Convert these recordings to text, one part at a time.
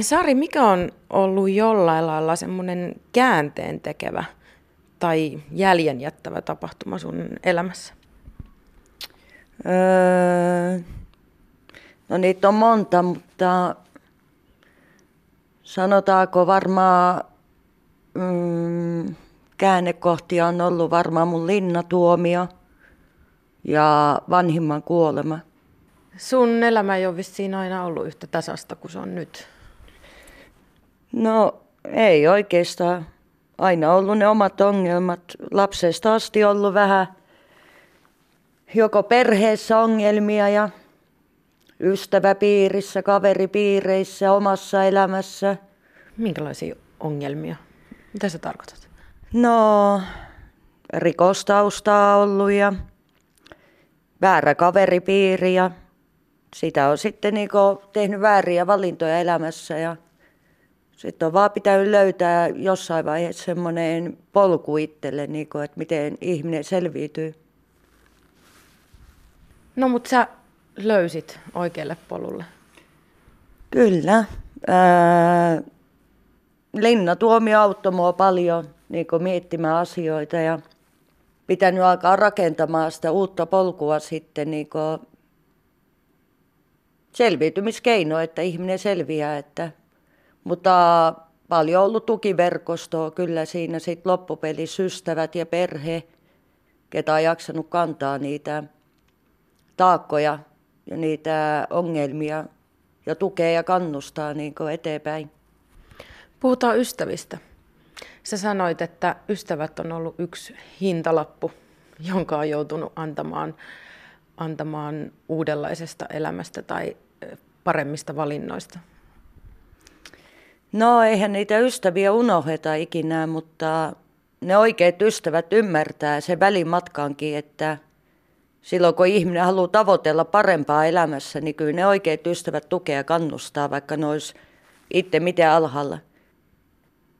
Sari, mikä on ollut jollain lailla semmoinen käänteen tekevä tai jäljen jättävä tapahtuma sun elämässä? Öö, no niitä on monta, mutta sanotaanko varmaan mm, käännekohtia on ollut varmaan mun linnatuomio ja vanhimman kuolema. Sun elämä ei ole vissiin aina ollut yhtä tasasta kuin se on nyt. No ei oikeastaan. Aina ollut ne omat ongelmat. Lapsesta asti ollut vähän joko perheessä ongelmia ja ystäväpiirissä, kaveripiireissä, omassa elämässä. Minkälaisia ongelmia? Mitä sä tarkoitat? No, rikostaustaa ollut ja väärä kaveripiiri ja sitä on sitten niin tehnyt vääriä valintoja elämässä ja sitten on vaan pitänyt löytää jossain vaiheessa semmoinen polku itselle, niin kuin, että miten ihminen selviytyy. No mutta sä löysit oikealle polulle. Kyllä. Ää, Linna Tuomio auttoi mua paljon niin miettimään asioita ja pitänyt alkaa rakentamaan sitä uutta polkua sitten niin selviytymiskeino, että ihminen selviää. Että, mutta paljon ollut tukiverkostoa kyllä siinä sitten loppupelissä ystävät ja perhe, ketä on jaksanut kantaa niitä taakkoja ja niitä ongelmia ja tukea ja kannustaa niin eteenpäin. Puhutaan ystävistä. Sä sanoit, että ystävät on ollut yksi hintalappu, jonka on joutunut antamaan, antamaan uudenlaisesta elämästä tai paremmista valinnoista. No eihän niitä ystäviä unoheta ikinä, mutta ne oikeat ystävät ymmärtää se välimatkaankin, että silloin kun ihminen haluaa tavoitella parempaa elämässä, niin kyllä ne oikeat ystävät tukea kannustaa, vaikka ne olisi itse miten alhaalla.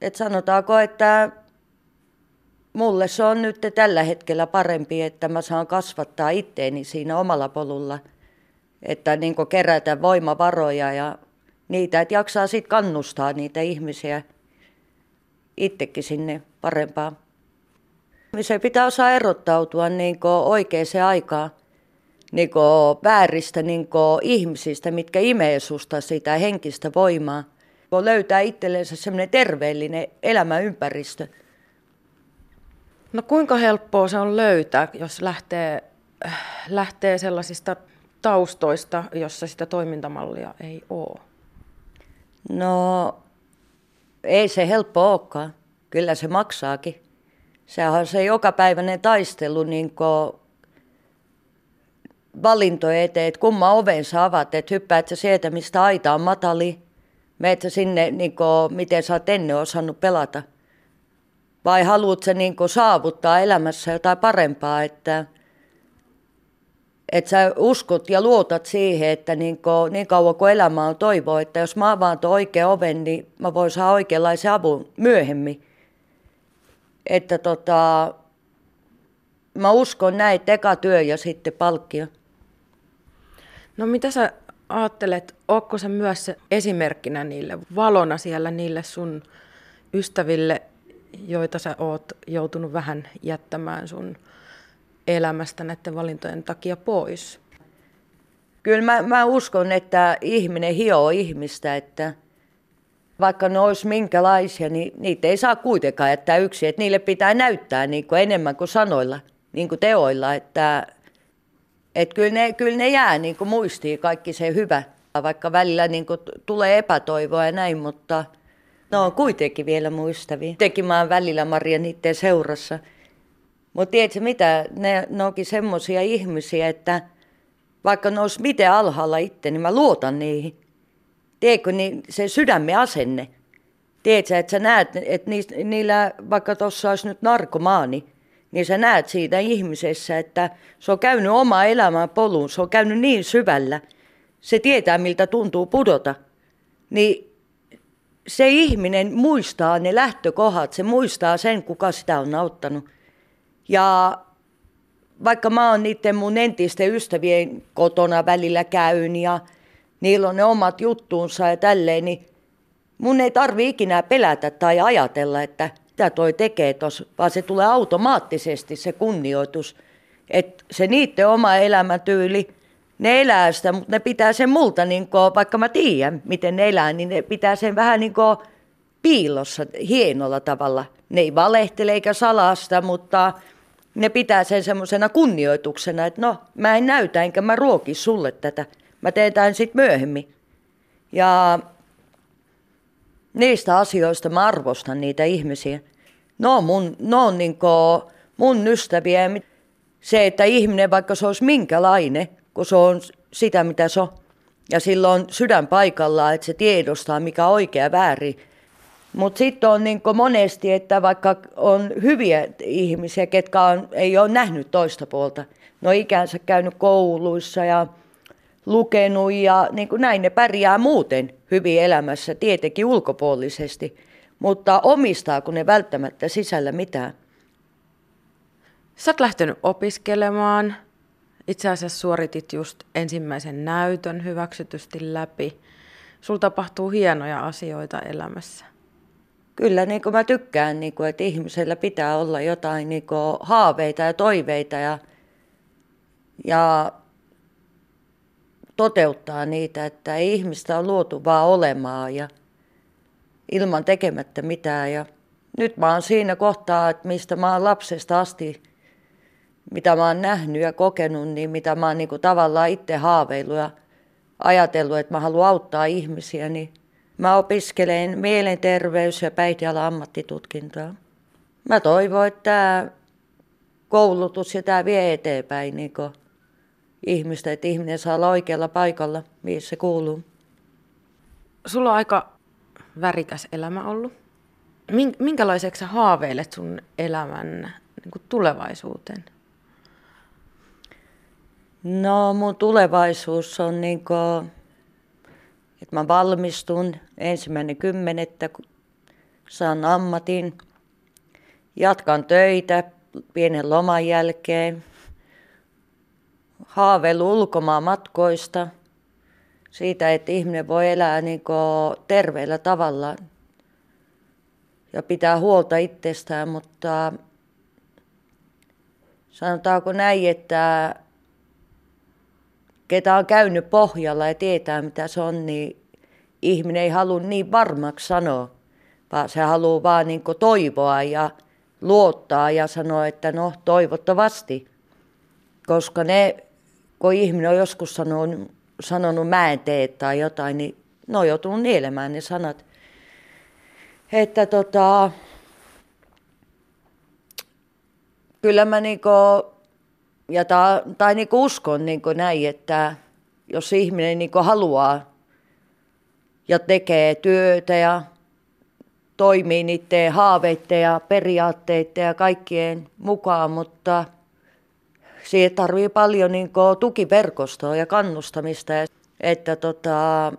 Et sanotaanko, että mulle se on nyt tällä hetkellä parempi, että mä saan kasvattaa itteeni siinä omalla polulla. Että niin kerätä voimavaroja ja niitä, että jaksaa sitten kannustaa niitä ihmisiä itsekin sinne parempaan. Se pitää osaa erottautua niin oikeaan aikaan niin vääristä niin ihmisistä, mitkä imee susta sitä henkistä voimaa kun löytää itsellensä semmoinen terveellinen elämäympäristö. No kuinka helppoa se on löytää, jos lähtee, lähtee sellaisista taustoista, jossa sitä toimintamallia ei ole? No ei se helppo olekaan. Kyllä se maksaakin. Sehän on se jokapäiväinen taistelu niin valintojen eteen, että kumman oven sä avaat, että hyppäät sä sieltä, mistä aita on matali, Meet sä sinne, niin kuin, miten sä oot ennen osannut pelata? Vai haluat sä niin saavuttaa elämässä jotain parempaa, että, että sä uskot ja luotat siihen, että niin, kuin, niin kauan kuin elämä on toivoa, että jos mä avaan tuon oikean oven, niin mä voin saada oikeanlaisen avun myöhemmin. Että tota, mä uskon näin, että eka työ ja sitten palkkio. No mitä sä ajattelet, onko se myös esimerkkinä niille, valona siellä niille sun ystäville, joita sä oot joutunut vähän jättämään sun elämästä näiden valintojen takia pois? Kyllä mä, mä uskon, että ihminen hioo ihmistä, että vaikka ne olisi minkälaisia, niin niitä ei saa kuitenkaan jättää yksin. Että niille pitää näyttää niin kuin enemmän kuin sanoilla, niin kuin teoilla, että et kyllä, ne, kyllä ne jää niin kuin muistiin kaikki se hyvä, vaikka välillä niin kuin tulee epätoivoa ja näin, mutta ne on kuitenkin vielä muistavia. Tekin mä oon välillä Maria niiden seurassa. Mutta tiedätkö mitä, ne, ne onkin semmoisia ihmisiä, että vaikka ne olisi miten alhaalla itse, niin mä luotan niihin. Tiedätkö, niin se sydämen asenne. Tiedätkö, että sä näet, että niillä, vaikka tuossa olisi nyt narkomaani, niin sä näet siitä ihmisessä, että se on käynyt oma elämän polun, se on käynyt niin syvällä, se tietää miltä tuntuu pudota. Niin se ihminen muistaa ne lähtökohdat, se muistaa sen, kuka sitä on auttanut. Ja vaikka mä oon niiden mun entisten ystävien kotona välillä käyn ja niillä on ne omat juttuunsa ja tälleen, niin mun ei tarvi ikinä pelätä tai ajatella, että mitä toi tekee tuossa, vaan se tulee automaattisesti se kunnioitus. Että se niiden oma elämätyyli, ne elää sitä, mutta ne pitää sen multa, niin kuin, vaikka mä tiedän, miten ne elää, niin ne pitää sen vähän niin kuin piilossa hienolla tavalla. Ne ei valehtele eikä salasta, mutta ne pitää sen semmoisena kunnioituksena, että no, mä en näytä enkä mä ruoki sulle tätä. Mä teen tämän sitten myöhemmin. Ja niistä asioista mä arvostan niitä ihmisiä. No mun, no on niin mun ystäviä. Se, että ihminen, vaikka se olisi minkälainen, kun se on sitä, mitä se on, ja silloin sydän paikallaan, että se tiedostaa, mikä on oikea väärin. Mutta sitten on niin monesti, että vaikka on hyviä ihmisiä, ketkä on, ei ole nähnyt toista puolta, ne on ikänsä käynyt kouluissa ja lukenut ja niin kuin näin ne pärjää muuten hyvin elämässä, tietenkin ulkopuolisesti, mutta omistaako ne välttämättä sisällä mitään? Sä oot lähtenyt opiskelemaan. Itse asiassa suoritit just ensimmäisen näytön hyväksytysti läpi. Sul tapahtuu hienoja asioita elämässä. Kyllä, niin kuin mä tykkään, niin kuin, että ihmisellä pitää olla jotain niin kuin, haaveita ja toiveita ja, ja toteuttaa niitä, että ei ihmistä on luotu vaan olemaan ja ilman tekemättä mitään. Ja nyt mä oon siinä kohtaa, että mistä mä oon lapsesta asti, mitä mä oon nähnyt ja kokenut, niin mitä mä oon niin kuin tavallaan itse haaveillut ja ajatellut, että mä haluan auttaa ihmisiä, niin mä opiskelen mielenterveys- ja päihdealan ammattitutkintoa. Mä toivon, että tämä koulutus ja tämä vie eteenpäin niin ihmistä, että ihminen saa olla oikealla paikalla, missä se kuuluu. Sulla on aika värikäs elämä ollut. Minkälaiseksi sä haaveilet sun elämän niin kuin tulevaisuuteen? No mun tulevaisuus on niin kuin, että mä valmistun ensimmäinen kymmenettä, saan ammatin, jatkan töitä pienen loman jälkeen, haaveilu ulkomaan matkoista, siitä, että ihminen voi elää niin terveellä tavalla ja pitää huolta itsestään, mutta sanotaanko näin, että ketä on käynyt pohjalla ja tietää mitä se on, niin ihminen ei halua niin varmaksi sanoa, vaan se haluaa vaan niin toivoa ja luottaa ja sanoa, että no toivottavasti. Koska ne kun ihminen on joskus sanonut, sanonut mä en tee tai jotain, niin ne on joutunut nielemään ne sanat. Että tota, kyllä mä niinku, ja ta, tai niinku uskon niinku näin, että jos ihminen niinku haluaa ja tekee työtä ja toimii niiden haaveiden ja periaatteiden ja kaikkien mukaan, mutta – siihen tarvii paljon niin kuin, tukiverkostoa ja kannustamista. Että tota,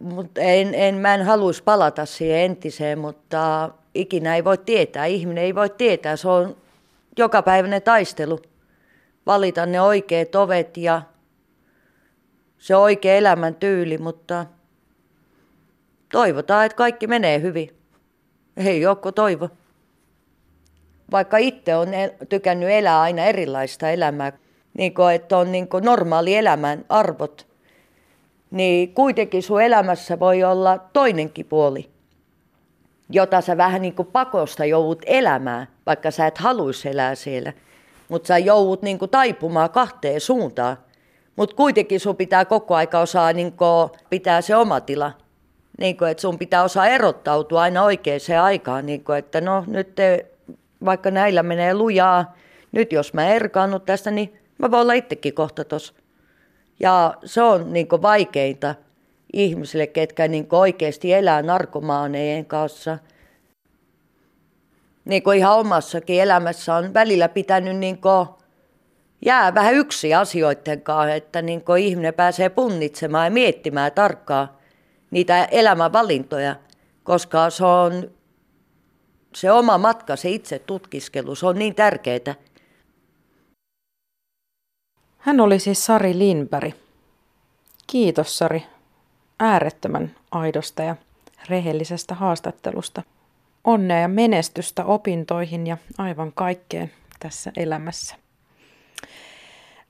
mut en, en, mä en haluaisi palata siihen entiseen, mutta ikinä ei voi tietää. Ihminen ei voi tietää. Se on jokapäiväinen taistelu. Valita ne oikeat ovet ja se oikea elämäntyyli, mutta toivotaan, että kaikki menee hyvin. Ei joko toivo vaikka itse on tykännyt elää aina erilaista elämää, niin kuin, että on niin kuin normaali elämän arvot, niin kuitenkin sun elämässä voi olla toinenkin puoli, jota sä vähän niin kuin pakosta joudut elämään, vaikka sä et haluaisi elää siellä. Mutta sä joudut niin kuin taipumaan kahteen suuntaan. Mutta kuitenkin sun pitää koko aika osaa niin kuin pitää se oma tila. Niin kuin, että sun pitää osaa erottautua aina oikeaan aikaan. Niin kuin, että no nyt te vaikka näillä menee lujaa, nyt jos mä erkaannut tästä, niin mä voin olla itsekin kohta tossa. Ja se on niin vaikeinta ihmisille, ketkä niin oikeasti elää narkomaaneen kanssa. Niin kuin ihan omassakin elämässä on välillä pitänyt niin jää vähän yksi asioiden kanssa, että niin ihminen pääsee punnitsemaan ja miettimään tarkkaan niitä elämänvalintoja, koska se on se oma matka, se itse tutkiskelu, se on niin tärkeää. Hän oli siis Sari Linberg. Kiitos Sari äärettömän aidosta ja rehellisestä haastattelusta. Onnea ja menestystä opintoihin ja aivan kaikkeen tässä elämässä.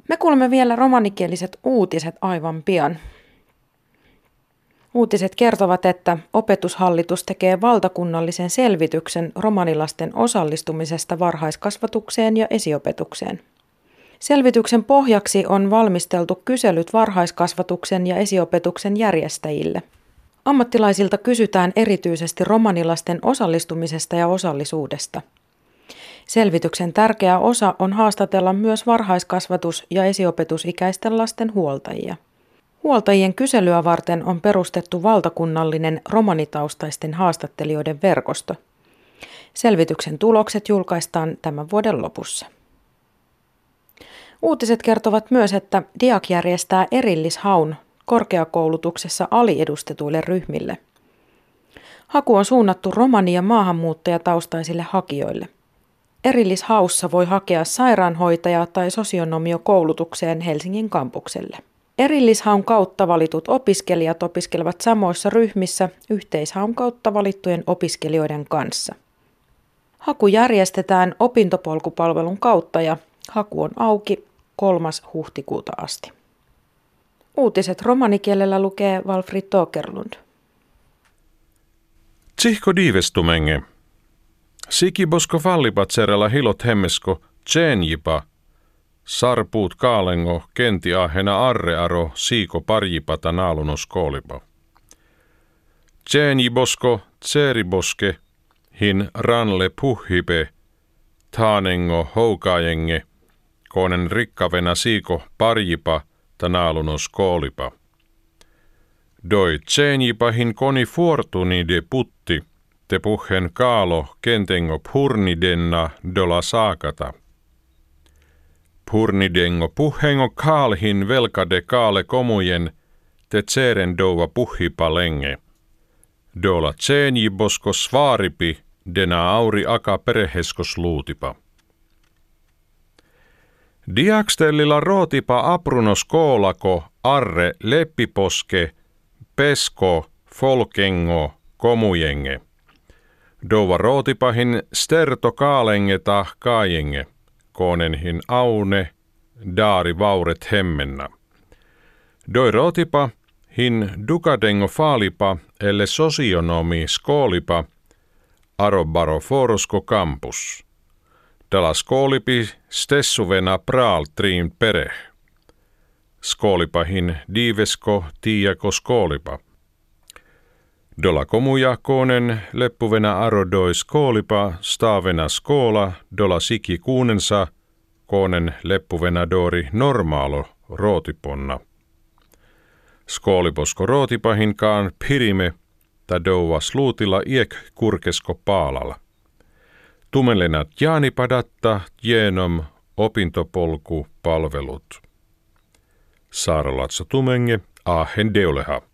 Me kuulemme vielä romanikieliset uutiset aivan pian. Uutiset kertovat, että opetushallitus tekee valtakunnallisen selvityksen romanilasten osallistumisesta varhaiskasvatukseen ja esiopetukseen. Selvityksen pohjaksi on valmisteltu kyselyt varhaiskasvatuksen ja esiopetuksen järjestäjille. Ammattilaisilta kysytään erityisesti romanilasten osallistumisesta ja osallisuudesta. Selvityksen tärkeä osa on haastatella myös varhaiskasvatus- ja esiopetusikäisten lasten huoltajia. Huoltajien kyselyä varten on perustettu valtakunnallinen romanitaustaisten haastattelijoiden verkosto. Selvityksen tulokset julkaistaan tämän vuoden lopussa. Uutiset kertovat myös, että DIAK järjestää erillishaun korkeakoulutuksessa aliedustetuille ryhmille. Haku on suunnattu romani- ja maahanmuuttajataustaisille hakijoille. Erillishaussa voi hakea sairaanhoitaja- tai sosionomiokoulutukseen Helsingin kampukselle. Erillishaun kautta valitut opiskelijat opiskelevat samoissa ryhmissä yhteishaun kautta valittujen opiskelijoiden kanssa. Haku järjestetään opintopolkupalvelun kautta ja haku on auki 3. huhtikuuta asti. Uutiset romanikielellä lukee Walfrid Tokerlund. Tsihko diivestumenge. Siki bosko fallipatserella hilot hemmesko tsenjipa. Sarpuut kaalengo kenti ahena arrearo siiko parjipata naalunos koolipa. Tsenjibosko tseriboske hin ranle puhipe taanengo houkaajenge koonen rikkavena siiko parjipa – tanaalunos koolipa. Doi tsenjipahin koni fortuni de putti, te puhen kaalo kentengo purnidenna dola saakata. Purnidengo puhengo kaalhin velkade kaale komujen, te tseren douva puhipa lenge. Dola tsenjibosko svaaripi, dena auri aka pereheskos luutipa. Diakstellilla rootipa aprunos koolako, arre, leppiposke, pesko, folkengo, komujenge. Dova rootipahin sterto kaalengeta kaajenge, koonenhin aune, daari vauret hemmenna. Doi rootipa hin dukadengo faalipa elle sosionomi skoolipa, arobaro forosko kampus. Dalla skolipi stessuvena praal triin pere. Skolipahin diivesko tiiako skolipa. Dola komuja koonen leppuvena arodoi skolipa staavena skola dola siki kuunensa koonen leppuvena dori normaalo rootiponna. Skooliposko rootipahinkaan pirime ta douva sluutilla iek kurkesko paalalla. Tumelenat Padatta, Jenom opintopolku palvelut. Saaralatsa tumenge, ahen deuleha.